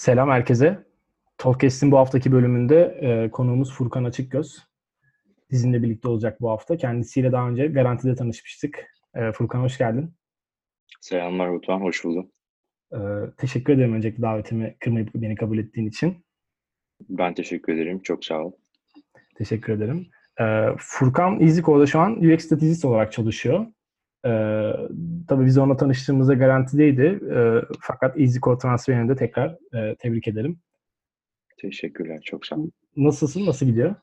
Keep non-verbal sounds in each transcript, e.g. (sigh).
Selam herkese. Talkcast'in bu haftaki bölümünde e, konuğumuz Furkan Açıkgöz. Bizimle birlikte olacak bu hafta. Kendisiyle daha önce Garanti'de tanışmıştık. E, Furkan hoş geldin. Selamlar Batuhan, hoş buldum. E, teşekkür ederim önceki davetimi kırmayıp beni kabul ettiğin için. Ben teşekkür ederim, çok sağ ol. Teşekkür ederim. E, Furkan İziko'da şu an UX statistist olarak çalışıyor. Ee, tabii biz onunla tanıştığımızda garantideydi. Ee, fakat EasyCo transferini de tekrar e, tebrik ederim. Teşekkürler, çok sağ ol. Nasılsın, nasıl gidiyor?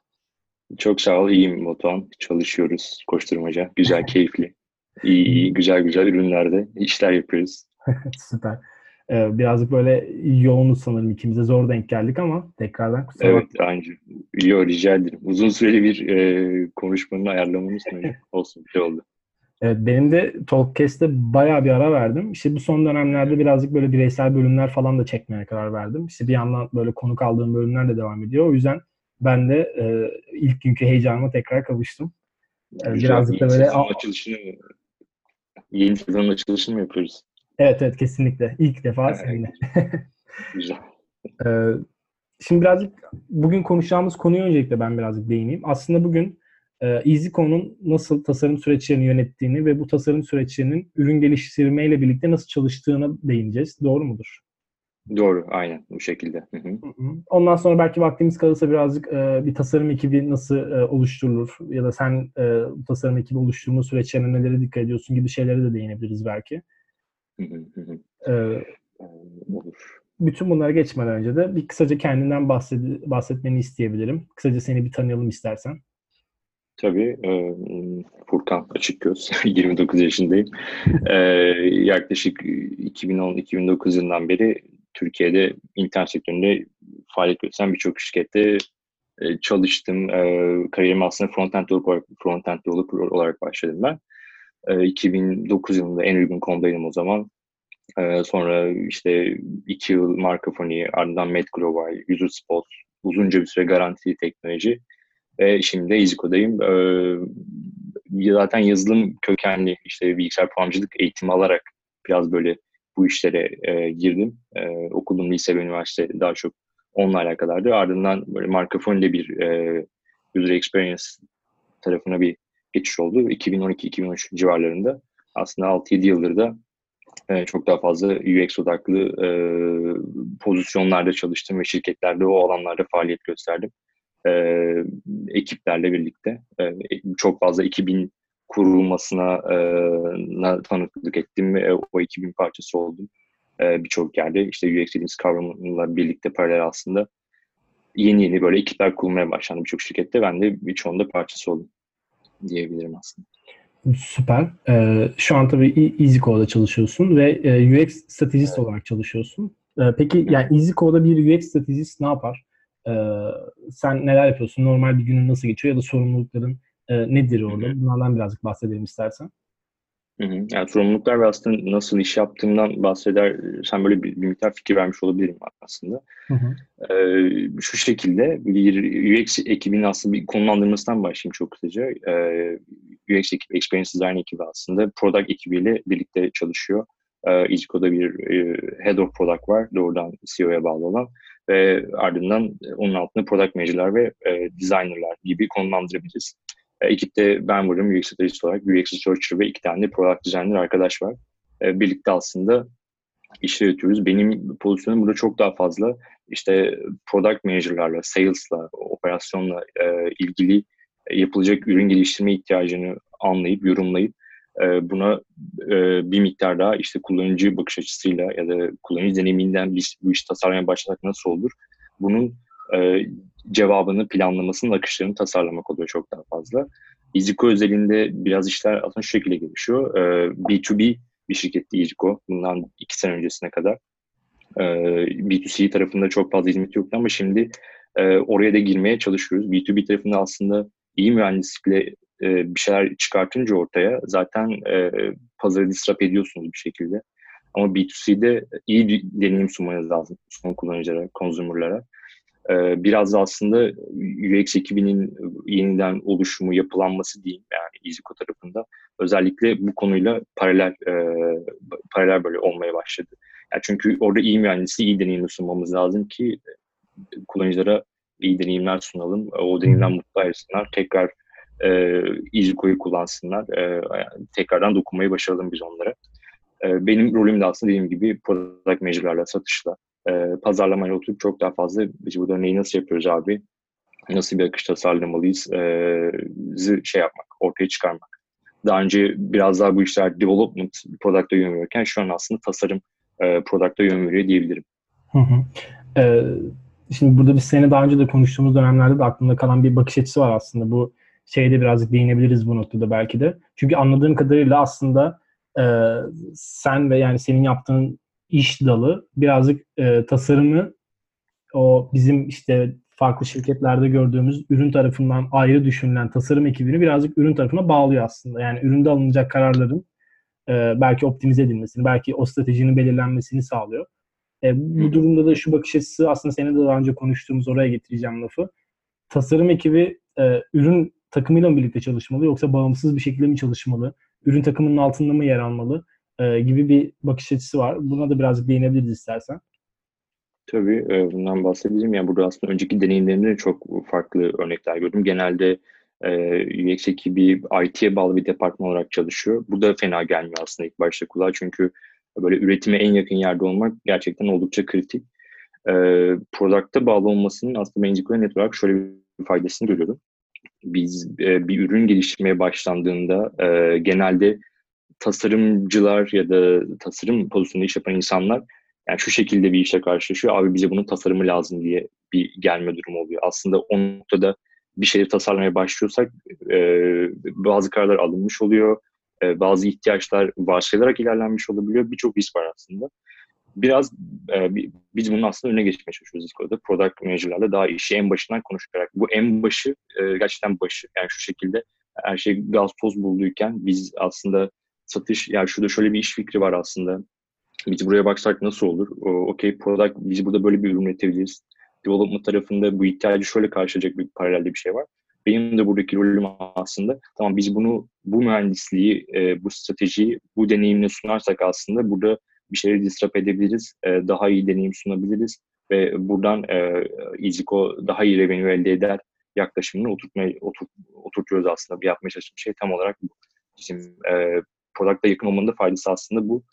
Çok sağ ol, iyiyim Batuhan. Çalışıyoruz, koşturmaca. Güzel, (laughs) keyifli. İyi, iyi, güzel güzel ürünlerde işler yapıyoruz. (laughs) Süper. Ee, birazcık böyle yoğunuz sanırım ikimize zor denk geldik ama tekrardan kusura Evet, aynı. Yo, rica ederim. Uzun süreli bir e, konuşmanın ayarlamamız (laughs) olsun, bir şey oldu. Evet, benim de Talkcast'te bayağı bir ara verdim. İşte bu son dönemlerde birazcık böyle bireysel bölümler falan da çekmeye karar verdim. İşte bir yandan böyle konuk aldığım bölümler de devam ediyor. O yüzden ben de e, ilk günkü heyecanıma tekrar kavuştum. E, birazcık da böyle... Açılışını? Yeni sezonun açılışını mı yapıyoruz? Evet evet kesinlikle. İlk defa evet. seninle. (laughs) Güzel. ee, şimdi birazcık bugün konuşacağımız konuyu öncelikle ben birazcık değineyim. Aslında bugün e, EasyCo'nun nasıl tasarım süreçlerini yönettiğini ve bu tasarım süreçlerinin ürün geliştirmeyle birlikte nasıl çalıştığına değineceğiz. Doğru mudur? Doğru, aynen bu şekilde. Hı hı. Ondan sonra belki vaktimiz kalırsa birazcık e, bir tasarım ekibi nasıl e, oluşturulur ya da sen e, tasarım ekibi oluşturma süreçlerine nelere dikkat ediyorsun gibi şeylere de değinebiliriz belki. Hı hı hı. E, Olur. Bütün bunlara geçmeden önce de bir kısaca kendinden bahsed bahsetmeni isteyebilirim. Kısaca seni bir tanıyalım istersen. Tabii. E, Furkan Açıkgöz. 29 (laughs) yaşındayım. e, yaklaşık 2010-2009 yılından beri Türkiye'de internet sektöründe faaliyet gösteren birçok şirkette e, çalıştım. E, kariyerime aslında front-end developer, olarak başladım ben. E, 2009 yılında en uygun konudaydım o zaman. E, sonra işte iki yıl Markafoni, ardından MedGlobal, User Spot, uzunca bir süre garantili teknoloji ve şimdi de EasyCo'dayım. Ee, zaten yazılım kökenli işte bilgisayar programcılık eğitimi alarak biraz böyle bu işlere e, girdim. E, okuduğum lise ve üniversite daha çok onunla alakadardı. Ardından böyle Markafoni'de bir e, user experience tarafına bir geçiş oldu. 2012-2013 civarlarında aslında 6-7 yıldır da e, çok daha fazla UX odaklı e, pozisyonlarda çalıştım ve şirketlerde o alanlarda faaliyet gösterdim e, ekiplerle birlikte e, çok fazla ekibin kurulmasına e, na, tanıklık ettim ve o ekibin parçası oldum. E, Birçok yerde işte UX dediğimiz kavramla birlikte paralel aslında yeni yeni böyle ekipler kurulmaya başlandı birçok şirkette. Ben de birçoğunda parçası oldum diyebilirim aslında. Süper. Ee, şu an tabii EasyCode'da çalışıyorsun ve e, UX stratejist evet. olarak çalışıyorsun. Ee, peki yani EasyCode'da bir UX stratejist ne yapar? Ee, sen neler yapıyorsun? Normal bir günün nasıl geçiyor ya da sorumlulukların e, nedir orada? Bunlardan birazcık bahsedelim istersen. Hı hı. Yani sorumluluklar ve aslında nasıl iş yaptığımdan bahseder, sen böyle bir, bir miktar fikir vermiş olabilirim aslında. Hı hı. Ee, şu şekilde bir UX ekibinin aslında bir konumlandırmasından başlayayım çok kısaca. Ee, UX ekibi, Experience Design ekibi aslında product ekibiyle birlikte çalışıyor. Ee, İCO'da bir e, Head of Product var, doğrudan CEO'ya bağlı olan ve ardından onun altında product manager'lar ve e, designer'lar gibi konumlandırabiliriz. E, ekipte ben varım UX stratejist olarak, UX researcher ve iki tane product designer arkadaş var. E, birlikte aslında işler yapıyoruz. Benim pozisyonum burada çok daha fazla işte product manager'larla, sales'la, operasyonla e, ilgili yapılacak ürün geliştirme ihtiyacını anlayıp, yorumlayıp e, buna e, bir miktar daha işte kullanıcı bakış açısıyla ya da kullanıcı deneyiminden biz bu işi tasarlamaya başlasak nasıl olur? Bunun e, cevabını, planlamasının, akışlarını tasarlamak oluyor çok daha fazla. EasyCo özelinde biraz işler aslında şu şekilde gelişiyor. B2B bir şirketti EasyCo bundan iki sene öncesine kadar. B2C tarafında çok fazla hizmet yoktu ama şimdi oraya da girmeye çalışıyoruz. B2B tarafında aslında iyi mühendislikle e, bir şeyler çıkartınca ortaya zaten e, pazarı disrupt ediyorsunuz bir şekilde. Ama B2C'de iyi bir deneyim sunmanız lazım son kullanıcılara, konsumerlara. E, biraz da aslında UX ekibinin yeniden oluşumu, yapılanması diyeyim yani EasyCo tarafında. Özellikle bu konuyla paralel e, paralel böyle olmaya başladı. Yani çünkü orada iyi mühendisi, iyi deneyimli sunmamız lazım ki kullanıcılara iyi deneyimler sunalım. O deneyimden mutlu ayrılsınlar. Tekrar e, EasyCo'yu kullansınlar. E, tekrardan dokunmayı başaralım biz onlara. E, benim rolüm de aslında dediğim gibi product manager'larla, satışla, e, pazarlamayla oturup çok daha fazla biz burada neyi nasıl yapıyoruz abi, nasıl bir akış tasarlamalıyız, e, şey yapmak, ortaya çıkarmak. Daha önce biraz daha bu işler development, product'a yön verirken şu an aslında tasarım e, product'a yön veriyor diyebilirim. Hı hı. Ee, şimdi burada biz seni daha önce de konuştuğumuz dönemlerde de aklımda kalan bir bakış açısı var aslında. Bu şeyde birazcık değinebiliriz bu noktada belki de. Çünkü anladığım kadarıyla aslında e, sen ve yani senin yaptığın iş dalı birazcık e, tasarımı o bizim işte farklı şirketlerde gördüğümüz ürün tarafından ayrı düşünülen tasarım ekibini birazcık ürün tarafına bağlıyor aslında. Yani üründe alınacak kararların e, belki optimize edilmesini, belki o stratejinin belirlenmesini sağlıyor. E, bu durumda da şu bakış açısı aslında senin de daha önce konuştuğumuz oraya getireceğim lafı. Tasarım ekibi e, ürün takımıyla mı birlikte çalışmalı yoksa bağımsız bir şekilde mi çalışmalı? Ürün takımının altında mı yer almalı? E, gibi bir bakış açısı var. Buna da birazcık değinebiliriz istersen. Tabii e, bundan bahsedeceğim. Yani burada aslında önceki deneyimlerimde çok farklı örnekler gördüm. Genelde e, UX ekibi IT'ye bağlı bir departman olarak çalışıyor. Bu da fena gelmiyor aslında ilk başta kulağa çünkü böyle üretime en yakın yerde olmak gerçekten oldukça kritik. E, product'a bağlı olmasının aslında ben net olarak şöyle bir faydasını görüyorum. Biz e, bir ürün geliştirmeye başlandığında e, genelde tasarımcılar ya da tasarım pozisyonunda iş yapan insanlar yani şu şekilde bir işle karşılaşıyor. Abi bize bunun tasarımı lazım diye bir gelme durumu oluyor. Aslında o noktada bir şeyi tasarlamaya başlıyorsak e, bazı kararlar alınmış oluyor. E, bazı ihtiyaçlar varsayılarak ilerlenmiş olabiliyor. Birçok risk var aslında. Biraz e, biz bunun aslında önüne geçmeye çalışıyoruz Discord'da. Product manager'larla daha işi en başından konuşarak. Bu en başı e, gerçekten başı. Yani şu şekilde her şey gaz toz bulduyken biz aslında satış, yani şurada şöyle bir iş fikri var aslında. Biz buraya baksak nasıl olur? Okey product, biz burada böyle bir ürün üretebiliriz. Development tarafında bu ihtiyacı şöyle karşılayacak bir paralelde bir şey var. Benim de buradaki rolüm aslında tamam biz bunu bu mühendisliği, e, bu stratejiyi, bu deneyimle sunarsak aslında burada bir şeyleri disrupt edebiliriz. E, daha iyi deneyim sunabiliriz ve buradan e, EasyCo daha iyi revenue elde eder yaklaşımını oturtmaya, oturt, oturtuyoruz aslında. Bir yapmaya çalıştığım şey tam olarak bu. Bizim e, product'a yakın olmanın da faydası aslında bu.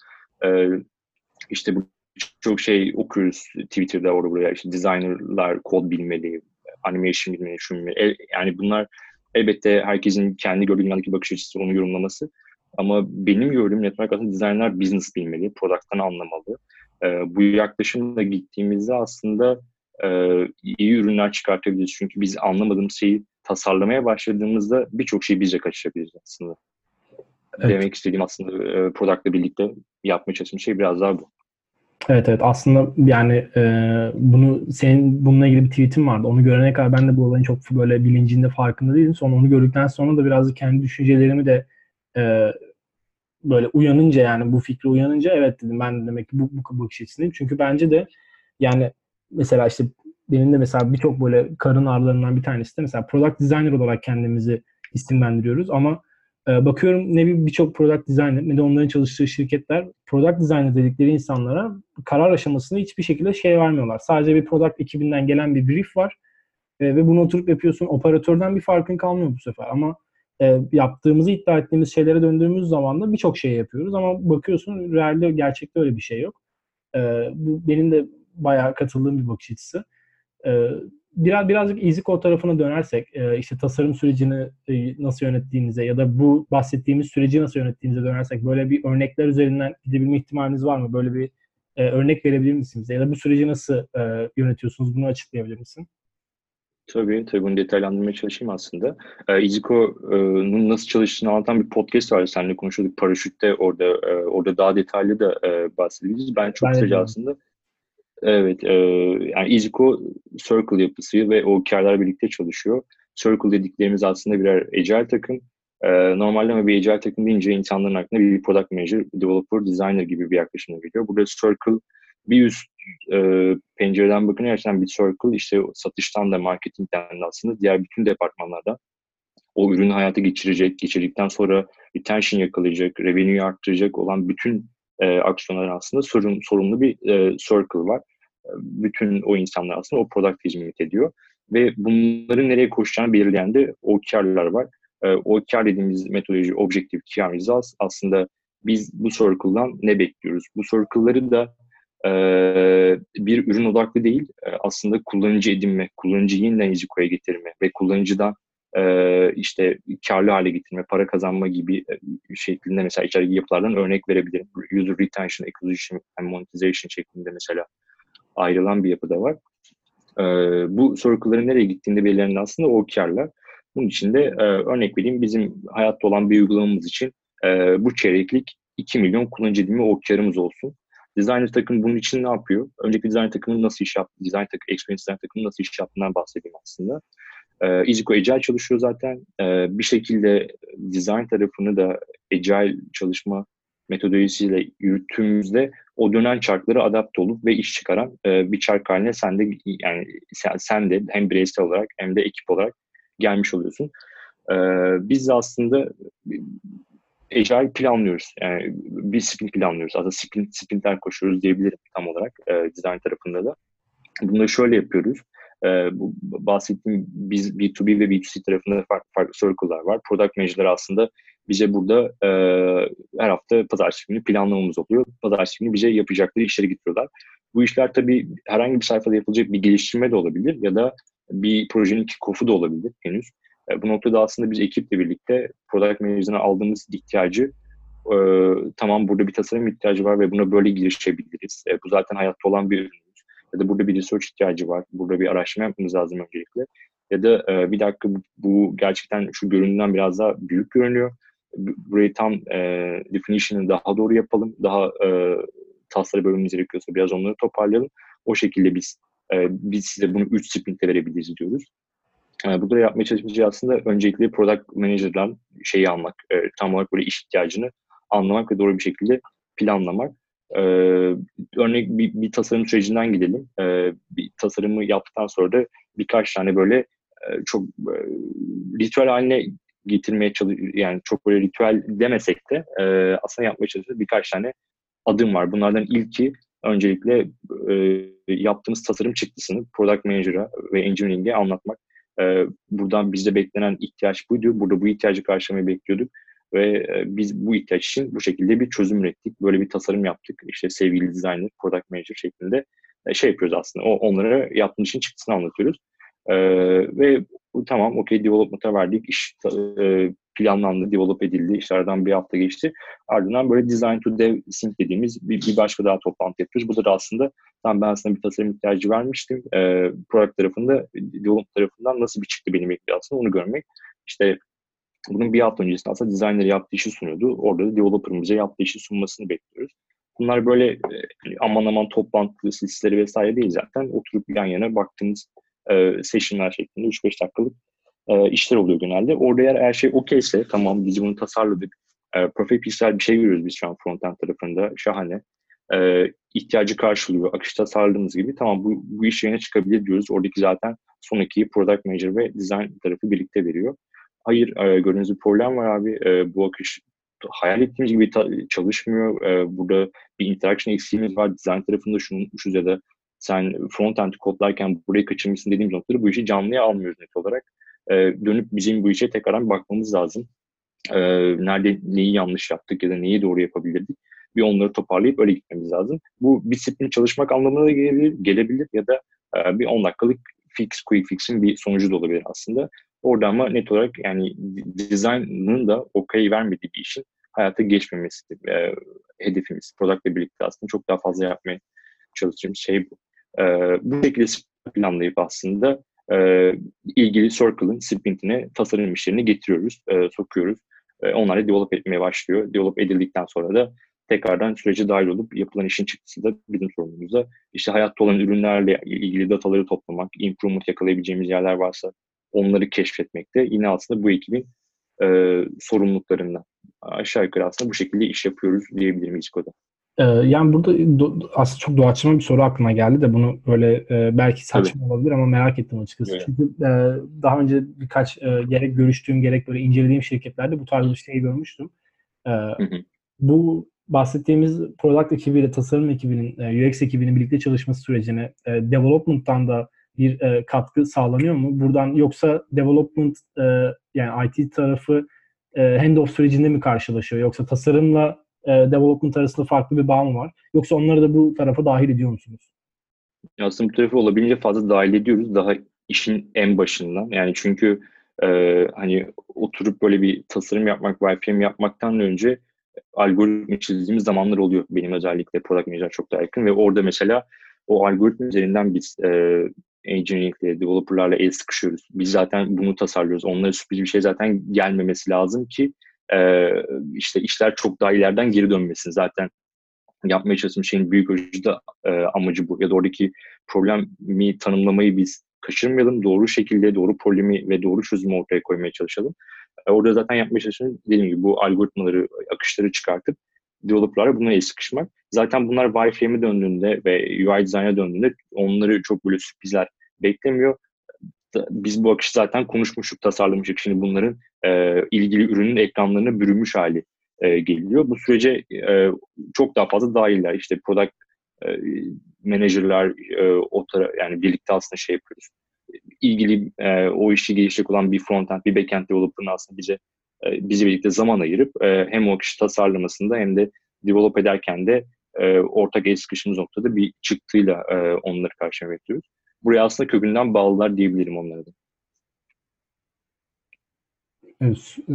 E, işte bu çok şey okuyoruz Twitter'da orada buraya. İşte designerlar kod bilmeli, animation bilmeli, şu bilmeli. El, yani bunlar elbette herkesin kendi gördüğü dünyadaki bakış açısı, onu yorumlaması. Ama benim gördüğüm network aslında designer business bilmeli, product'tan anlamalı. Ee, bu yaklaşımla gittiğimizde aslında e, iyi ürünler çıkartabiliriz. Çünkü biz anlamadığımız şeyi tasarlamaya başladığımızda birçok şeyi bizce kaçırabiliriz aslında. Evet. Demek istediğim aslında e, product'la birlikte yapmaya çalıştığım şey biraz daha bu. Evet evet aslında yani e, bunu senin bununla ilgili bir tweetin vardı. Onu görene kadar ben de bu olayın çok böyle bilincinde farkında değilim. Sonra onu gördükten sonra da biraz kendi düşüncelerimi de e, böyle uyanınca yani bu fikri uyanınca evet dedim ben de demek ki bu, bu bakış açısındayım. Çünkü bence de yani mesela işte benim de mesela birçok böyle karın ağrılarından bir tanesi de mesela product designer olarak kendimizi isimlendiriyoruz ama e, bakıyorum ne birçok product designer ne de onların çalıştığı şirketler product designer dedikleri insanlara karar aşamasında hiçbir şekilde şey vermiyorlar. Sadece bir product ekibinden gelen bir brief var e, ve bunu oturup yapıyorsun. Operatörden bir farkın kalmıyor bu sefer ama e, yaptığımızı iddia ettiğimiz şeylere döndüğümüz zaman da birçok şey yapıyoruz ama bakıyorsun realde gerçekte öyle bir şey yok. E, bu benim de bayağı katıldığım bir bakış açısı. E, biraz birazcık EasyCode tarafına dönersek e, işte tasarım sürecini e, nasıl yönettiğinize ya da bu bahsettiğimiz süreci nasıl yönettiğinize dönersek böyle bir örnekler üzerinden gidebilme ihtimaliniz var mı? Böyle bir e, örnek verebilir misiniz? Ya da bu süreci nasıl e, yönetiyorsunuz? Bunu açıklayabilir misin? Tabii, tabii bunu detaylandırmaya çalışayım aslında. E, EasyCo'nun nasıl çalıştığını anlatan bir podcast var. Seninle konuşuyorduk. Paraşütte orada e, orada daha detaylı da e, bahsedebiliriz. Ben çok kısaca aslında Evet, e, yani EasyCo Circle yapısı ve o OKR'lar birlikte çalışıyor. Circle dediklerimiz aslında birer agile takım. E, normalde ama bir agile takım deyince insanların aklına bir product manager, developer, designer gibi bir yaklaşımla geliyor. Burada Circle bir üst e, pencereden bakın gerçekten bir Circle işte satıştan da marketingden de aslında diğer bütün departmanlarda o ürünü hayata geçirecek, geçirdikten sonra retention yakalayacak, revenue arttıracak olan bütün e, aksiyonların aslında sorun, sorumlu bir e, circle var. Bütün o insanlar aslında o product hizmet ediyor. Ve bunların nereye koşacağını belirleyen de OKR'lar var. E, OKR dediğimiz metodoloji Objective Key Results aslında biz bu circle'dan ne bekliyoruz? Bu circle'ları da e, bir ürün odaklı değil, e, aslında kullanıcı edinme, kullanıcıyı yeniden Iziko'ya getirme ve kullanıcıdan e, işte karlı hale getirme, para kazanma gibi e, şeklinde mesela içeride yapılardan örnek verebilirim. User retention, acquisition and monetization şeklinde mesela ayrılan bir yapı da var. E, bu circle'ların nereye gittiğinde belirlenen aslında o karlar. Bunun için de e, örnek vereyim bizim hayatta olan bir uygulamamız için bu çeyreklik 2 milyon kullanıcı edinme OKR'ımız olsun. Designer takım bunun için ne yapıyor? Önceki designer takımının nasıl iş yaptı, design takım, experience design takımının nasıl iş yaptığından bahsedeyim aslında. E, Izico Agile çalışıyor zaten. E, bir şekilde design tarafını da Agile çalışma metodolojisiyle yürüttüğümüzde o dönen çarkları adapte olup ve iş çıkaran e, bir çark haline sen de yani sen, sen de hem bireysel olarak hem de ekip olarak gelmiş oluyorsun. E, biz aslında Agile planlıyoruz. Yani bir sprint planlıyoruz. Aslında sprint, sprintler koşuyoruz diyebilirim tam olarak e, design tarafında da. Bunu da şöyle yapıyoruz. E, bu bahsettiğim biz B2B ve B2C tarafında farklı farklı circle'lar var. Product manager'lar aslında bize burada e, her hafta pazartesi günü planlamamız oluyor. Pazartesi günü bize yapacakları işleri getiriyorlar. Bu işler tabii herhangi bir sayfada yapılacak bir geliştirme de olabilir ya da bir projenin kick-off'u da olabilir henüz. E, bu noktada aslında biz ekiple birlikte product manager'dan aldığımız ihtiyacı e, tamam burada bir tasarım ihtiyacı var ve buna böyle girişebiliriz. E, bu zaten hayatta olan bir ürünümüz. Ya da burada bir research ihtiyacı var. Burada bir araştırma yapmamız lazım öncelikle. Ya da e, bir dakika bu, bu gerçekten şu göründüğünden biraz daha büyük görünüyor. Burayı tam e, definition'ı daha doğru yapalım. Daha e, tasarı bölümümüz gerekiyorsa biraz onları toparlayalım. O şekilde biz e, biz size bunu 3 sprintte verebiliriz diyoruz. E, burada yapmaya çalıştığımız aslında öncelikle product manager'dan şeyi almak, e, tam olarak böyle iş ihtiyacını anlamak ve doğru bir şekilde planlamak. Ee, örnek bir, bir tasarım sürecinden gidelim. Ee, bir tasarımı yaptıktan sonra da birkaç tane böyle e, çok e, ritüel haline getirmeye çalışıyoruz. Yani çok böyle ritüel demesek de e, aslında yapmaya çalıştığımız birkaç tane adım var. Bunlardan ilki öncelikle e, yaptığımız tasarım çıktısını product manager'a ve engineering'e anlatmak. E, buradan bizde beklenen ihtiyaç buydu. Burada bu ihtiyacı karşılamayı bekliyorduk ve biz bu ihtiyaç için bu şekilde bir çözüm ürettik. Böyle bir tasarım yaptık. İşte sevgili designer, product manager şeklinde şey yapıyoruz aslında. O, onlara yaptığımız için çıktısını anlatıyoruz. E, ve tamam okey development'a verdik. İş e, planlandı, develop edildi. İşlerden bir hafta geçti. Ardından böyle design to dev sync dediğimiz bir, bir başka daha toplantı yapıyoruz. Bu da aslında tam ben aslında bir tasarım ihtiyacı vermiştim. E, product tarafında, development tarafından nasıl bir çıktı benim bekliyor aslında onu görmek. İşte bunun bir hafta öncesinde aslında designer yaptığı işi sunuyordu. Orada da developer'ımıza yaptığı işi sunmasını bekliyoruz. Bunlar böyle e, aman aman toplantı listeleri vesaire değil zaten. Oturup yan yana baktığımız e, session'lar şeklinde 3-5 dakikalık e, işler oluyor genelde. Orada eğer her şey okeyse tamam biz bunu tasarladık. E, profil bir şey görüyoruz biz şu an frontend tarafında. Şahane. E, ihtiyacı karşılıyor. Akış tasarladığımız gibi tamam bu, bu iş yerine çıkabilir diyoruz. Oradaki zaten son iki product manager ve design tarafı birlikte veriyor. Hayır e, gördüğünüz bir problem var abi. E, bu akış hayal ettiğimiz gibi çalışmıyor. E, burada bir interaction eksiğimiz var. Design tarafında şunu unutmuşuz ya da sen front-end kodlarken burayı kaçırmışsın dediğimiz noktaları bu işi canlıya almıyoruz net olarak. E, dönüp bizim bu işe tekrardan bakmamız lazım. E, nerede neyi yanlış yaptık ya da neyi doğru yapabilirdik. Bir onları toparlayıp öyle gitmemiz lazım. Bu disiplin çalışmak anlamına gelebilir, gelebilir ya da e, bir 10 dakikalık fix, quick fix'in bir sonucu da olabilir aslında. Orada ama net olarak yani design'ın da okey vermediği bir işin hayata geçmemesi e, hedefimiz. Product ile birlikte aslında çok daha fazla yapmaya çalıştığımız şey bu. E, bu şekilde planlayıp aslında e, ilgili circle'ın sprintine tasarım işlerini getiriyoruz, e, sokuyoruz. E, onlar da develop etmeye başlıyor. Develop edildikten sonra da tekrardan sürece dahil olup yapılan işin çıktısı da bizim sorumluluğumuzda. İşte hayatta olan ürünlerle ilgili dataları toplamak, improvement yakalayabileceğimiz yerler varsa onları keşfetmekte yine aslında bu ekibin e, sorumluluklarından. Aşağı yukarı aslında bu şekilde iş yapıyoruz diyebilirim İSKO'da. Ee, yani burada do, aslında çok doğaçlama bir soru aklıma geldi de bunu böyle e, belki saçma Tabii. olabilir ama merak ettim açıkçası. Evet. Çünkü e, daha önce birkaç e, gerek görüştüğüm gerek böyle incelediğim şirketlerde bu tarz bir şeyi görmüştüm. E, hı hı. Bu bahsettiğimiz product ekibiyle tasarım ekibinin, e, UX ekibinin birlikte çalışması sürecine e, development'tan da bir e, katkı sağlanıyor mu? Buradan yoksa development e, yani IT tarafı e, handoff sürecinde mi karşılaşıyor? Yoksa tasarımla e, development arasında farklı bir bağ mı var? Yoksa onları da bu tarafa dahil ediyor musunuz? Aslında bu tarafı olabildiğince fazla dahil ediyoruz. Daha işin en başından. Yani çünkü e, hani oturup böyle bir tasarım yapmak, wireframe yapmaktan önce algoritma çizdiğimiz zamanlar oluyor. Benim özellikle product manager çok daha yakın ve orada mesela o algoritma üzerinden biz e, engineering'le, developer'larla el sıkışıyoruz. Biz zaten bunu tasarlıyoruz. Onlara sürpriz bir şey zaten gelmemesi lazım ki e, işte işler çok daha ileriden geri dönmesin. Zaten yapmaya çalıştığım şeyin büyük ölçüde e, amacı bu. Ya da oradaki problemi tanımlamayı biz kaçırmayalım. Doğru şekilde doğru problemi ve doğru çözümü ortaya koymaya çalışalım. E, orada zaten yapmaya çalıştığım dediğim gibi bu algoritmaları, akışları çıkartıp developerlara buna el sıkışmak. Zaten bunlar wireframe'e döndüğünde ve UI design'a döndüğünde onları çok böyle sürprizler beklemiyor. Biz bu akışı zaten konuşmuştuk, tasarlamıştık. Şimdi bunların e, ilgili ürünün ekranlarına bürünmüş hali e, geliyor. Bu sürece e, çok daha fazla dahiller. İşte product e, manager'lar e, o tara yani birlikte aslında şey yapıyoruz. İlgili e, o işi gelişecek olan bir frontend, bir backend developer'ın aslında bize e, bizi birlikte zaman ayırıp e, hem o kişi tasarlamasında hem de develop ederken de e, ortak el sıkışımız noktada bir çıktıyla e, onları karşıya bekliyoruz. Buraya aslında kökünden bağlılar diyebilirim onlara da.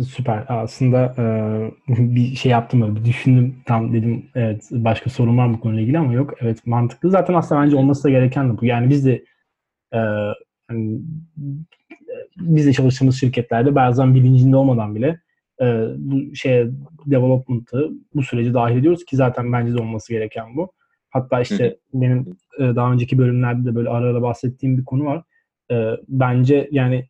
Süper. Aslında e, (laughs) bir şey yaptım öyle bir düşündüm. Tam dedim evet başka sorun var bu konuyla ilgili ama yok. Evet mantıklı. Zaten aslında bence olması da gereken de bu. Yani biz de e, hani, biz de çalıştığımız şirketlerde bazen bilincinde olmadan bile e, bu şeye development'ı bu süreci dahil ediyoruz ki zaten bence de olması gereken bu. Hatta işte benim e, daha önceki bölümlerde de böyle ara ara bahsettiğim bir konu var. E, bence yani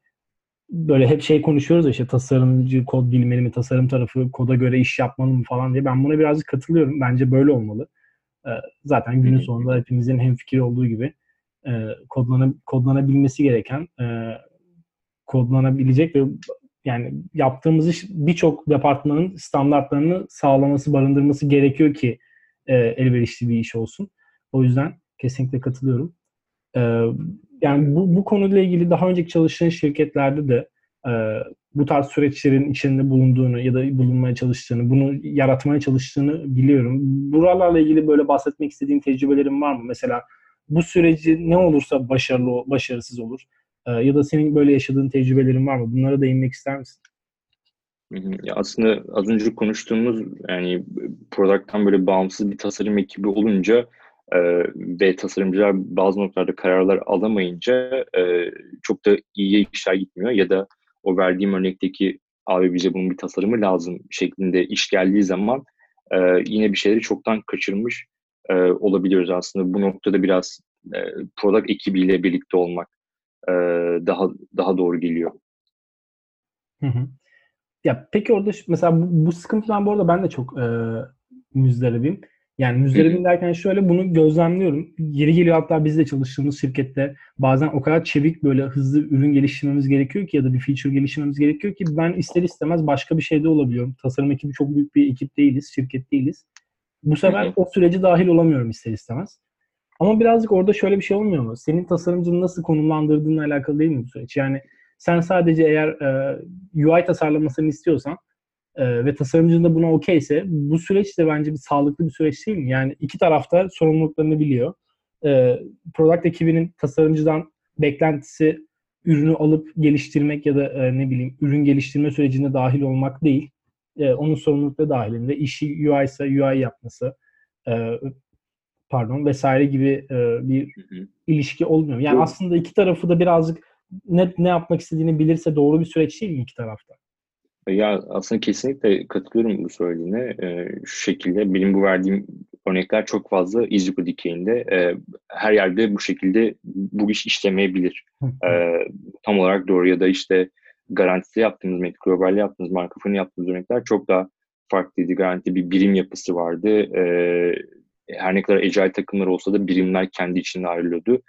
böyle hep şey konuşuyoruz ya işte tasarımcı kod bilmeli mi, tasarım tarafı koda göre iş yapmalı mı falan diye. Ben buna birazcık katılıyorum. Bence böyle olmalı. E, zaten günün sonunda hepimizin hem fikir olduğu gibi e, kodlana, kodlanabilmesi gereken e, kodlanabilecek ve yani yaptığımız iş birçok departmanın standartlarını sağlaması, barındırması gerekiyor ki e, elverişli bir iş olsun. O yüzden kesinlikle katılıyorum. E, yani bu, bu konuyla ilgili daha önceki çalıştığın şirketlerde de e, bu tarz süreçlerin içinde bulunduğunu ya da bulunmaya çalıştığını, bunu yaratmaya çalıştığını biliyorum. Buralarla ilgili böyle bahsetmek istediğin tecrübelerin var mı? Mesela bu süreci ne olursa başarılı, başarısız olur. E, ya da senin böyle yaşadığın tecrübelerin var mı? Bunlara değinmek ister misin? Ya aslında az önce konuştuğumuz yani product'tan böyle bağımsız bir tasarım ekibi olunca e, ve tasarımcılar bazı noktalarda kararlar alamayınca e, çok da iyiye işler gitmiyor ya da o verdiğim örnekteki abi bize bunun bir tasarımı lazım şeklinde iş geldiği zaman e, yine bir şeyleri çoktan kaçırmış e, olabiliyoruz aslında. Bu noktada biraz e, product ekibiyle birlikte olmak e, daha daha doğru geliyor. Hı hı. Ya peki orada mesela bu, bu sıkıntıdan bu arada ben de çok e, müzdaribim. Yani müzdaribim derken şöyle bunu gözlemliyorum. Yeri geliyor hatta biz de çalıştığımız şirkette bazen o kadar çevik böyle hızlı ürün geliştirmemiz gerekiyor ki ya da bir feature geliştirmemiz gerekiyor ki ben ister istemez başka bir şeyde olabiliyorum. Tasarım ekibi çok büyük bir ekip değiliz, şirket değiliz. Bu sefer o süreci dahil olamıyorum ister istemez. Ama birazcık orada şöyle bir şey olmuyor mu? Senin tasarımcını nasıl konumlandırdığınla alakalı değil mi bu süreç? Yani sen sadece eğer e, UI tasarlamasını istiyorsan e, ve tasarımcının da buna okeyse bu süreç de bence bir sağlıklı bir süreç değil mi? Yani iki tarafta sorumluluklarını biliyor. E, product ekibinin tasarımcıdan beklentisi ürünü alıp geliştirmek ya da e, ne bileyim ürün geliştirme sürecine dahil olmak değil. E, onun sorumlulukları dahilinde işi UI ise UI yapması e, pardon vesaire gibi e, bir hı hı. ilişki olmuyor. Yani aslında iki tarafı da birazcık ne, ne yapmak istediğini bilirse doğru bir süreç değil iki tarafta? Ya aslında kesinlikle katılıyorum bu söylediğine. Ee, şu şekilde benim bu verdiğim örnekler çok fazla İzciko dikeyinde. Ee, her yerde bu şekilde bu iş işlemeyebilir. Ee, tam olarak doğru ya da işte garantisi yaptığımız, Met Global'le yaptığımız, marka yaptığımız örnekler çok daha farklıydı. Garanti bir birim yapısı vardı. Ee, her ne kadar agile takımlar olsa da birimler kendi içinde ayrılıyordu.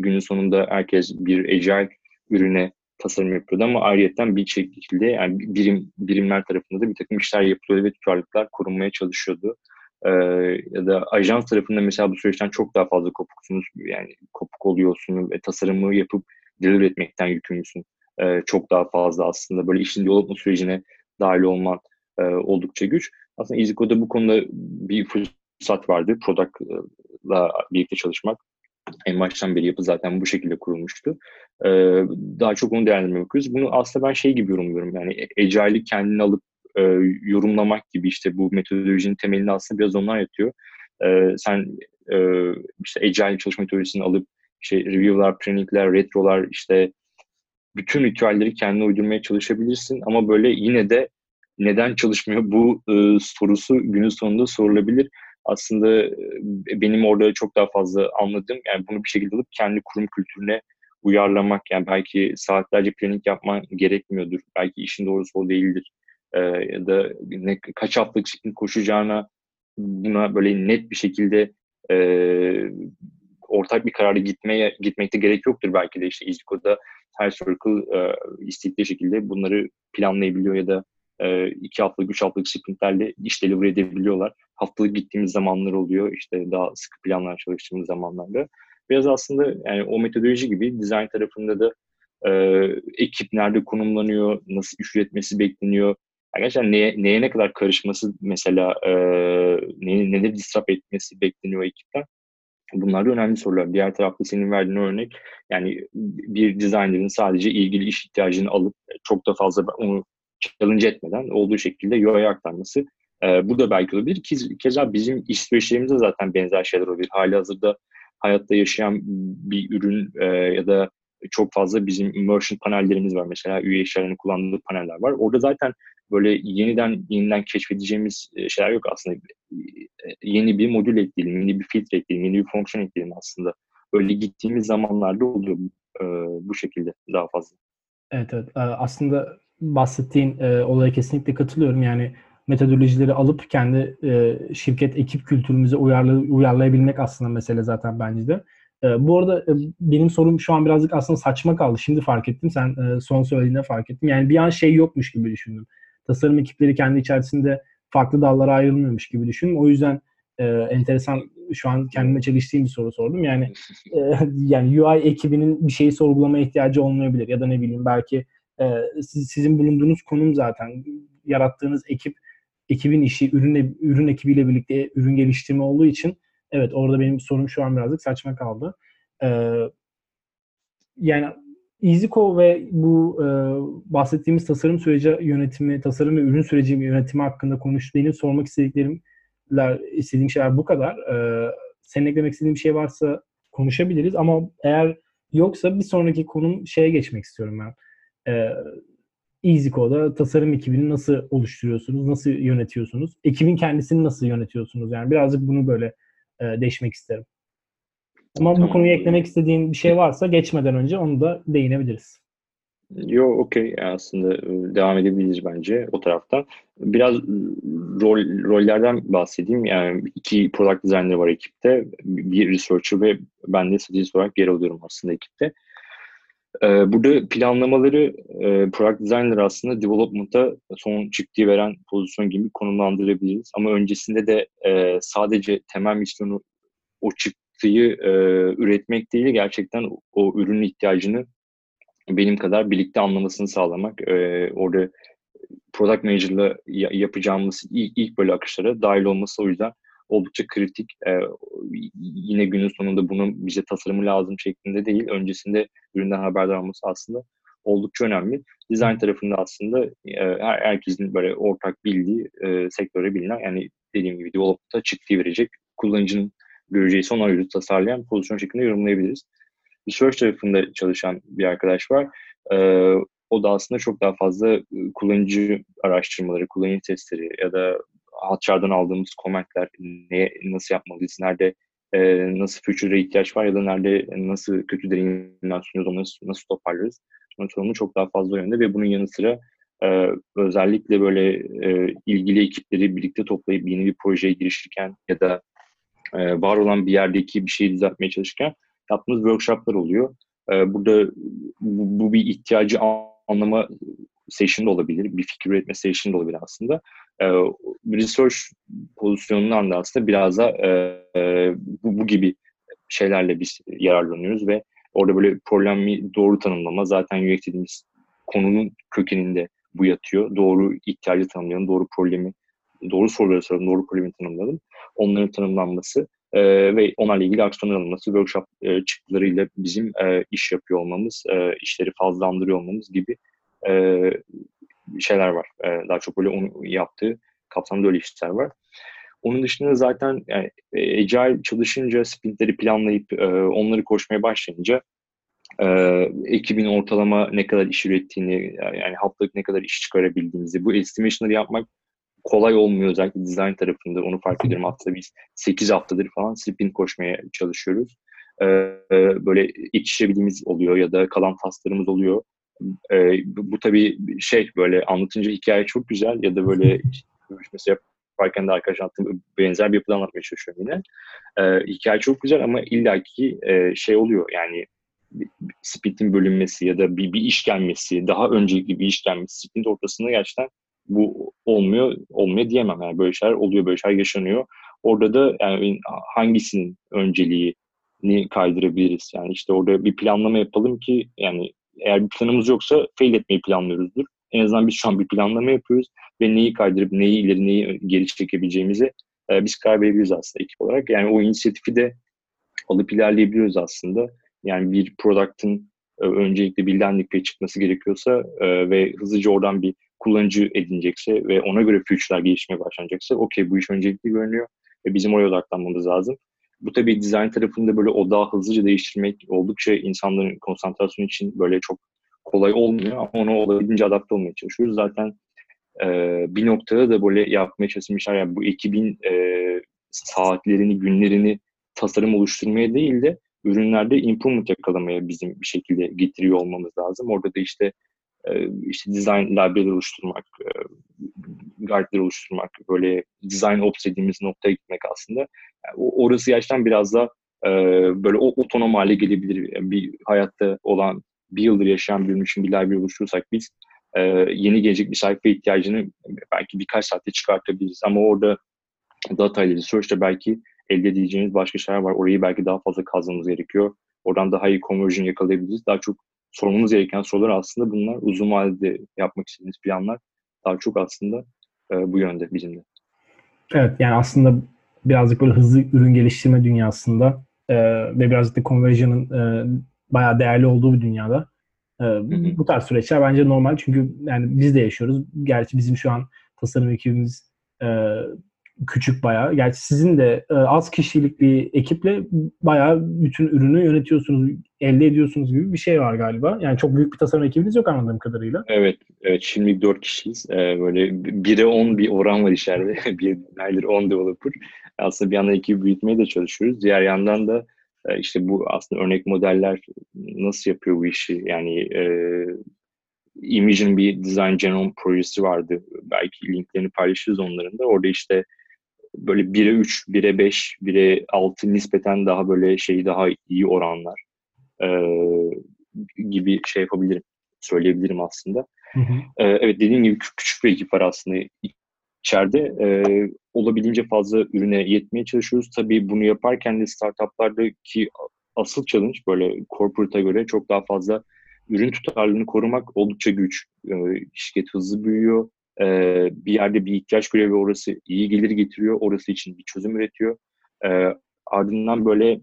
Günün sonunda herkes bir agile ürüne tasarım yapıyordu ama ayrıyeten bir şekilde yani birim birimler tarafında da bir takım işler yapılıyordu ve tutarlılıklar korunmaya çalışıyordu. e, ya da ajans tarafında mesela bu süreçten çok daha fazla kopuksunuz. Yani kopuk oluyorsunuz ve tasarımı yapıp deliver etmekten yükümlüsün. E, çok daha fazla aslında böyle işin development sürecine dahil olman e, oldukça güç. Aslında EasyCode'da bu konuda bir fırsat vardı. Product'la birlikte çalışmak. En baştan beri yapı zaten bu şekilde kurulmuştu. Ee, daha çok onu değerlendirmeye bakıyoruz. Bunu aslında ben şey gibi yorumluyorum. Yani Agile'i kendini alıp e, yorumlamak gibi işte bu metodolojinin temelinde aslında biraz onlar yatıyor. E, sen e, işte Agile çalışma metodolojisini alıp işte review'lar, training'ler, retro'lar işte bütün ritüelleri kendine uydurmaya çalışabilirsin ama böyle yine de neden çalışmıyor bu e, sorusu günün sonunda sorulabilir. Aslında e, benim orada çok daha fazla anladığım yani bunu bir şekilde alıp kendi kurum kültürüne uyarlamak yani belki saatlerce planning yapman gerekmiyordur. Belki işin doğrusu o değildir e, ya da ne, kaç haftalık sprint koşacağına buna böyle net bir şekilde e, ortak bir kararı gitmeye gitmekte gerek yoktur belki de işte İzliko'da her circle e, istedikleri şekilde bunları planlayabiliyor ya da e, iki haftalık, üç haftalık sprintlerle iş deliver edebiliyorlar. Haftalık gittiğimiz zamanlar oluyor işte daha sıkı planlar çalıştığımız zamanlarda. Biraz aslında yani o metodoloji gibi design tarafında da e, ekip nerede konumlanıyor, nasıl iş üretmesi bekleniyor, Gerçekten neye, neye ne kadar karışması mesela e, ne, neleri disrupt etmesi bekleniyor ekipten. Bunlar da önemli sorular. Diğer tarafta senin verdiğin örnek yani bir designer'ın sadece ilgili iş ihtiyacını alıp çok da fazla onu challenge etmeden olduğu şekilde UI'ye aktarması. E, bu da belki olabilir. Ki, keza bizim iş zaten benzer şeyler olabilir. Hali hazırda hayatta yaşayan bir ürün e, ya da çok fazla bizim merchant panellerimiz var. Mesela üye işlerinin kullandığı paneller var. Orada zaten böyle yeniden yeniden keşfedeceğimiz e, şeyler yok aslında. E, yeni bir modül ekleyelim, yeni bir filtre ekleyelim, yeni bir fonksiyon ekleyelim aslında. Öyle gittiğimiz zamanlarda oluyor e, bu şekilde daha fazla. Evet evet. Aslında bahsettiğin e, olaya kesinlikle katılıyorum. Yani metodolojileri alıp kendi e, şirket ekip kültürümüze uyarlı, uyarlayabilmek aslında mesele zaten bence de. E, bu arada e, benim sorum şu an birazcık aslında saçma kaldı. Şimdi fark ettim. Sen e, son söylediğinde fark ettim. Yani bir an şey yokmuş gibi düşündüm tasarım ekipleri kendi içerisinde farklı dallara ayrılmıyormuş gibi düşünün. O yüzden e, enteresan şu an kendime çalıştığım bir soru sordum. Yani (laughs) e, yani UI ekibinin bir şeyi sorgulamaya ihtiyacı olmayabilir ya da ne bileyim belki e, siz, sizin bulunduğunuz konum zaten yarattığınız ekip ekibin işi ürün ürün ekibiyle birlikte ürün geliştirme olduğu için evet orada benim sorum şu an birazcık saçma kaldı. Ee, yani EasyCo ve bu e, bahsettiğimiz tasarım süreci yönetimi, tasarım ve ürün süreci yönetimi hakkında konuş. Sormak istediklerim, istediğim şeyler bu kadar. E, senin eklemek istediğin bir şey varsa konuşabiliriz ama eğer yoksa bir sonraki konum şeye geçmek istiyorum ben. E, EasyCo'da tasarım ekibini nasıl oluşturuyorsunuz, nasıl yönetiyorsunuz? Ekibin kendisini nasıl yönetiyorsunuz? Yani birazcık bunu böyle e, değişmek isterim. Ama tamam. bu konuyu eklemek istediğin bir şey varsa geçmeden önce onu da değinebiliriz. Yo okey aslında e, devam edebiliriz bence o taraftan. Biraz rol rollerden bahsedeyim. Yani iki product designer var ekipte. Bir researcher ve ben de strategist olarak yer alıyorum aslında ekipte. E, burada planlamaları e, product designer aslında development'a son çıktığı veren pozisyon gibi konumlandırabiliriz. Ama öncesinde de sadece temel misyonu o çık çıktıyı e, üretmek değil, gerçekten o ürünün ihtiyacını benim kadar birlikte anlamasını sağlamak. E, orada product manager'la yapacağımız ilk böyle akışlara dahil olması o yüzden oldukça kritik. E, yine günün sonunda bunun bize tasarımı lazım şeklinde değil, öncesinde üründen haberdar olması aslında oldukça önemli. Design tarafında aslında e, her, herkesin böyle ortak bildiği, e, sektöre bilinen yani dediğim gibi development'a çıktığı verecek kullanıcının göreceği son arayüzü tasarlayan pozisyon şeklinde yorumlayabiliriz. Research tarafında çalışan bir arkadaş var. Ee, o da aslında çok daha fazla ıı, kullanıcı araştırmaları, kullanıcı testleri ya da Hotjar'dan aldığımız komentler, ne, nasıl yapmalıyız, nerede e, nasıl future'a ihtiyaç var ya da nerede nasıl kötü deneyimler sunuyoruz, onu nasıl, toparlarız. Onun sorumlu çok daha fazla yönde ve bunun yanı sıra e, özellikle böyle e, ilgili ekipleri birlikte toplayıp yeni bir projeye girişirken ya da e, var olan bir yerdeki bir şeyi düzeltmeye çalışırken yaptığımız workshoplar oluyor. E, burada bu, bu bir ihtiyacı anlama session da olabilir, bir fikir üretme session da olabilir aslında. E, research pozisyonundan da aslında biraz da e, e, bu, bu gibi şeylerle biz yararlanıyoruz ve orada böyle problemi doğru tanımlama zaten UX konunun kökeninde bu yatıyor. Doğru ihtiyacı tanımlayalım, doğru problemi, doğru soruları soralım, doğru problemi tanımlayalım. Onların tanımlanması e, ve onlarla ilgili aksiyonlar alınması, workshop e, çıktılarıyla bizim e, iş yapıyor olmamız, e, işleri fazlandırıyor olmamız gibi e, şeyler var. E, daha çok böyle onu yaptığı kapsamda öyle işler var. Onun dışında zaten yani, e, Agile çalışınca, sprintleri planlayıp e, onları koşmaya başlayınca e, ekibin ortalama ne kadar iş ürettiğini, yani haftalık ne kadar iş çıkarabildiğimizi, bu estimation'ları yapmak kolay olmuyor özellikle design tarafında onu fark ediyorum. Hatta biz 8 haftadır falan sprint koşmaya çalışıyoruz. Ee, böyle yetişebildiğimiz oluyor ya da kalan taslarımız oluyor. Ee, bu, bu tabii şey böyle anlatınca hikaye çok güzel ya da böyle mesela yaparken de arkadaş anlattığım benzer bir yapıda anlatmaya çalışıyorum yine. Ee, hikaye çok güzel ama illaki e, şey oluyor yani sprintin bölünmesi ya da bir, bir iş gelmesi, daha öncelikli bir iş gelmesi sprint ortasında gerçekten bu olmuyor, olmuyor diyemem. Yani böyle şeyler oluyor, böyle şeyler yaşanıyor. Orada da yani hangisinin önceliğini kaydırabiliriz? Yani işte orada bir planlama yapalım ki yani eğer bir planımız yoksa fail etmeyi planlıyoruzdur. En azından biz şu an bir planlama yapıyoruz ve neyi kaydırıp neyi ileri neyi geri çekebileceğimizi e, biz karar verebiliriz aslında ekip olarak. Yani o inisiyatifi de alıp ilerleyebiliyoruz aslında. Yani bir product'ın e, öncelikle bir landing çıkması gerekiyorsa e, ve hızlıca oradan bir kullanıcı edinecekse ve ona göre feature'lar gelişmeye başlanacaksa okey bu iş öncelikli görünüyor ve bizim oraya odaklanmamız lazım. Bu tabii design tarafında böyle odağı hızlıca değiştirmek oldukça insanların konsantrasyonu için böyle çok kolay olmuyor ama ona olabildiğince adapte olmaya çalışıyoruz. Zaten e, bir noktada da böyle yapmaya çalışmışlar yani bu ekibin e, saatlerini, günlerini tasarım oluşturmaya değil de ürünlerde improvement yakalamaya bizim bir şekilde getiriyor olmamız lazım. Orada da işte işte design library oluşturmak, e, guide'ler oluşturmak, böyle design ops dediğimiz noktaya gitmek aslında. Yani orası gerçekten biraz da e, böyle otonom hale gelebilir. Yani bir hayatta olan bir yıldır yaşayan birinin için bir library oluşturursak biz yeni gelecek bir sayfa ihtiyacını belki birkaç saatte çıkartabiliriz. Ama orada data ile research'te belki elde edeceğimiz başka şeyler var. Orayı belki daha fazla kazmamız gerekiyor. Oradan daha iyi conversion yakalayabiliriz. Daha çok sormamız gereken sorular aslında bunlar. Uzun vadede yapmak istediğimiz planlar daha çok aslında e, bu yönde bizim de. Evet yani aslında birazcık böyle hızlı ürün geliştirme dünyasında e, ve birazcık da conversion'ın e, bayağı değerli olduğu bir dünyada e, bu tarz süreçler bence normal çünkü yani biz de yaşıyoruz. Gerçi bizim şu an tasarım ekibimiz e, küçük bayağı. Gerçi sizin de e, az kişilik bir ekiple bayağı bütün ürünü yönetiyorsunuz, elde ediyorsunuz gibi bir şey var galiba. Yani çok büyük bir tasarım ekibiniz yok anladığım kadarıyla. Evet, evet. Şimdi dört kişiyiz. Ee, böyle 1'e 10 bir oran var içeride. (laughs) bir nedir 10 developer. Aslında bir yandan ekibi büyütmeye de çalışıyoruz. Diğer yandan da e, işte bu aslında örnek modeller nasıl yapıyor bu işi? Yani e, Image'in bir Design Genome projesi vardı. Belki linklerini paylaşırız onların da. Orada işte böyle 1'e 3, 1'e 5, 1'e 6 nispeten daha böyle şey daha iyi oranlar e, gibi şey yapabilirim, söyleyebilirim aslında. Hı hı. E, evet dediğim gibi küçük bir ekip var aslında içeride. E, olabildiğince fazla ürüne yetmeye çalışıyoruz. Tabii bunu yaparken de startuplardaki asıl challenge böyle corporate'a göre çok daha fazla ürün tutarlılığını korumak oldukça güç. E, şirket hızlı büyüyor e, bir yerde bir ihtiyaç görüyor orası iyi gelir getiriyor. Orası için bir çözüm üretiyor. E, ardından böyle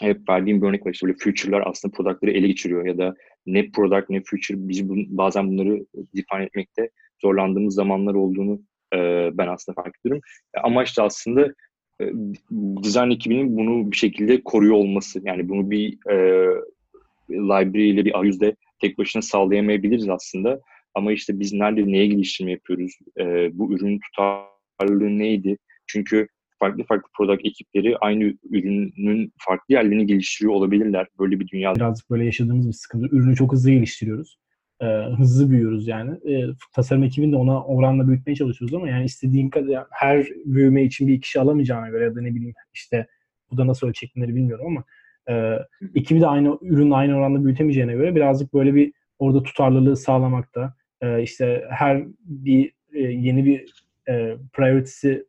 hep verdiğim bir örnek var. İşte böyle future'lar aslında product'ları ele geçiriyor ya da ne product ne future biz bun, bazen bunları define etmekte zorlandığımız zamanlar olduğunu e, ben aslında fark ediyorum. E, amaç da aslında e, design ekibinin bunu bir şekilde koruyor olması. Yani bunu bir e, library ile bir arayüzde tek başına sağlayamayabiliriz aslında. Ama işte biz nerede neye geliştirme yapıyoruz? E, bu ürünün tutarlılığı neydi? Çünkü farklı farklı product ekipleri aynı ürünün farklı yerlerini geliştiriyor olabilirler. Böyle bir dünya. Birazcık böyle yaşadığımız bir sıkıntı. Ürünü çok hızlı geliştiriyoruz. Ee, hızlı büyüyoruz yani. Ee, tasarım ekibini de ona oranla büyütmeye çalışıyoruz ama yani istediğin kadar her büyüme için bir kişi alamayacağına göre ya da ne bileyim işte bu da nasıl ölçeklenir bilmiyorum ama e, ekibi de aynı ürünü aynı oranda büyütemeyeceğine göre birazcık böyle bir orada tutarlılığı sağlamakta e, işte her bir e, yeni bir e, priority'si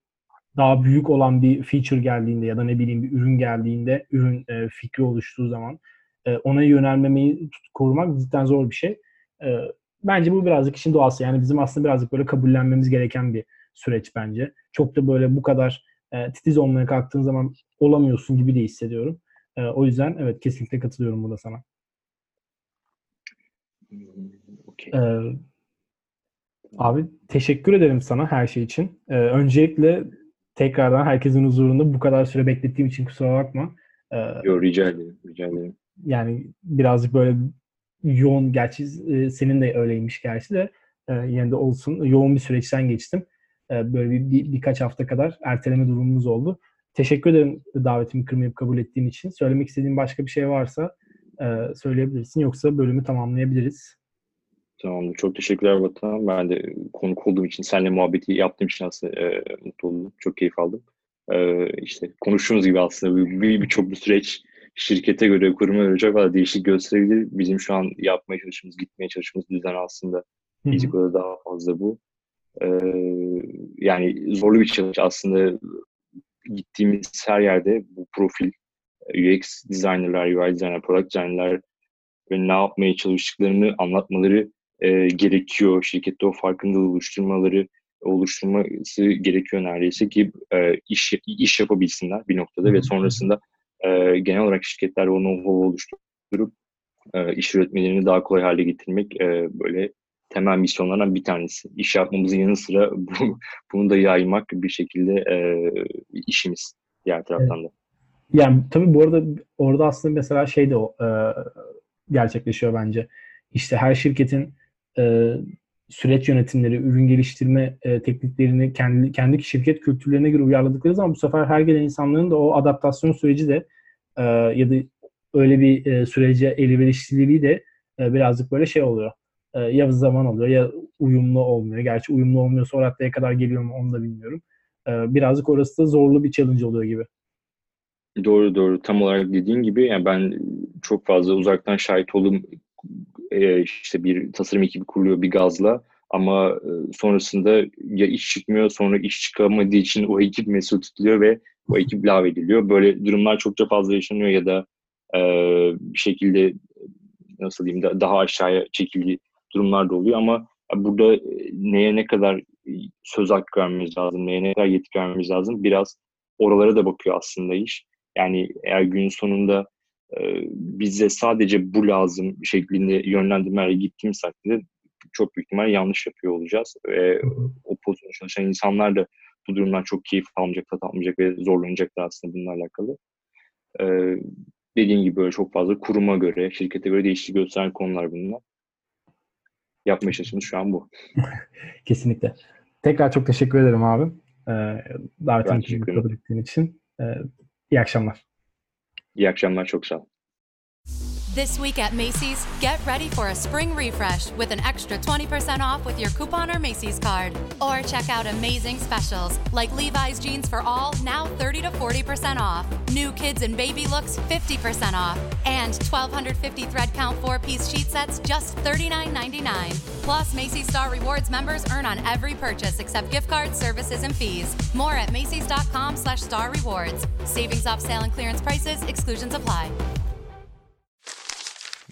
daha büyük olan bir feature geldiğinde ya da ne bileyim bir ürün geldiğinde, ürün e, fikri oluştuğu zaman e, ona yönelmemeyi korumak cidden zor bir şey. E, bence bu birazcık işin doğası. Yani bizim aslında birazcık böyle kabullenmemiz gereken bir süreç bence. Çok da böyle bu kadar e, titiz olmaya kalktığın zaman olamıyorsun gibi de hissediyorum. E, o yüzden evet kesinlikle katılıyorum burada sana. Okay. Ee, abi teşekkür ederim sana her şey için. Ee, öncelikle tekrardan herkesin huzurunda bu kadar süre beklettiğim için kusura bakma. Ee, Yok rica ederim. Rica ederim. Yani birazcık böyle yoğun gerçi e, senin de öyleymiş gerçi de e, yine de olsun. Yoğun bir süreçten geçtim. E, böyle bir, bir birkaç hafta kadar erteleme durumumuz oldu. Teşekkür ederim davetimi kırmayıp kabul ettiğin için. Söylemek istediğin başka bir şey varsa e, söyleyebilirsin. Yoksa bölümü tamamlayabiliriz. Tamamdır. Çok teşekkürler Vatan. Ben de konuk olduğum için, seninle muhabbeti yaptığım için aslında e, mutlu oldum. Çok keyif aldım. E, işte konuştuğumuz gibi aslında bir, birçok bir süreç şirkete göre, kuruma göre çok fazla değişik gösterebilir. Bizim şu an yapmaya çalıştığımız, gitmeye çalıştığımız düzen aslında fizikoda daha fazla bu. E, yani zorlu bir challenge aslında gittiğimiz her yerde bu profil UX designerlar, UI designer, product designerlar ve ne yapmaya çalıştıklarını anlatmaları e, gerekiyor. Şirkette o farkındalığı oluşturmaları oluşturması gerekiyor neredeyse ki e, iş iş yapabilsinler bir noktada ve sonrasında e, genel olarak şirketler o know-how oluşturup e, iş üretmelerini daha kolay hale getirmek e, böyle temel misyonlardan bir tanesi. İş yapmamızın yanı sıra bu, (laughs) bunu da yaymak bir şekilde e, işimiz diğer taraftan da. Yani tabii bu arada orada aslında mesela şey de o, e, gerçekleşiyor bence. İşte her şirketin e, süreç yönetimleri, ürün geliştirme e, tekniklerini kendi kendi şirket kültürlerine göre uyarladıkları zaman bu sefer her gelen insanların da o adaptasyon süreci de e, ya da öyle bir e, sürece elverişliliği de e, birazcık böyle şey oluyor. E, ya zaman oluyor ya uyumlu olmuyor. Gerçi uyumlu olmuyorsa o raddeye kadar geliyor mu onu da bilmiyorum. E, birazcık orası da zorlu bir challenge oluyor gibi. Doğru doğru. Tam olarak dediğin gibi yani ben çok fazla uzaktan şahit oldum. Ee, işte bir tasarım ekibi kuruluyor bir gazla ama e, sonrasında ya iş çıkmıyor sonra iş çıkamadığı için o ekip mesul tutuluyor ve o ekip lav ediliyor. Böyle durumlar çokça fazla yaşanıyor ya da e, bir şekilde nasıl diyeyim da, daha aşağıya çekildiği durumlar da oluyor ama burada e, neye ne kadar söz hakkı vermemiz lazım, neye ne kadar yetki vermemiz lazım biraz oralara da bakıyor aslında iş. Yani eğer gün sonunda e, bize sadece bu lazım şeklinde yönlendirmeyle gittiğimiz takdirde çok büyük ihtimal yanlış yapıyor olacağız. Ve o pozisyonda çalışan insanlar da bu durumdan çok keyif almayacak, tat almayacak ve zorlanacaklar aslında bununla alakalı. Ee, dediğim gibi böyle çok fazla kuruma göre, şirkete göre değişiklik gösteren konular bunlar. Yapmaya çalıştığımız şu an bu. (laughs) Kesinlikle. Tekrar çok teşekkür ederim abi. Ee, davetini için. Ee, İyi akşamlar. İyi akşamlar, çok sağ ol. This week at Macy's, get ready for a spring refresh with an extra 20% off with your coupon or Macy's card. Or check out amazing specials like Levi's jeans for all, now 30 to 40% off. New kids and baby looks, 50% off. And 1,250 thread count four piece sheet sets, just $39.99. Plus, Macy's Star Rewards members earn on every purchase except gift cards, services, and fees. More at Macy's.com slash star rewards. Savings off sale and clearance prices, exclusions apply.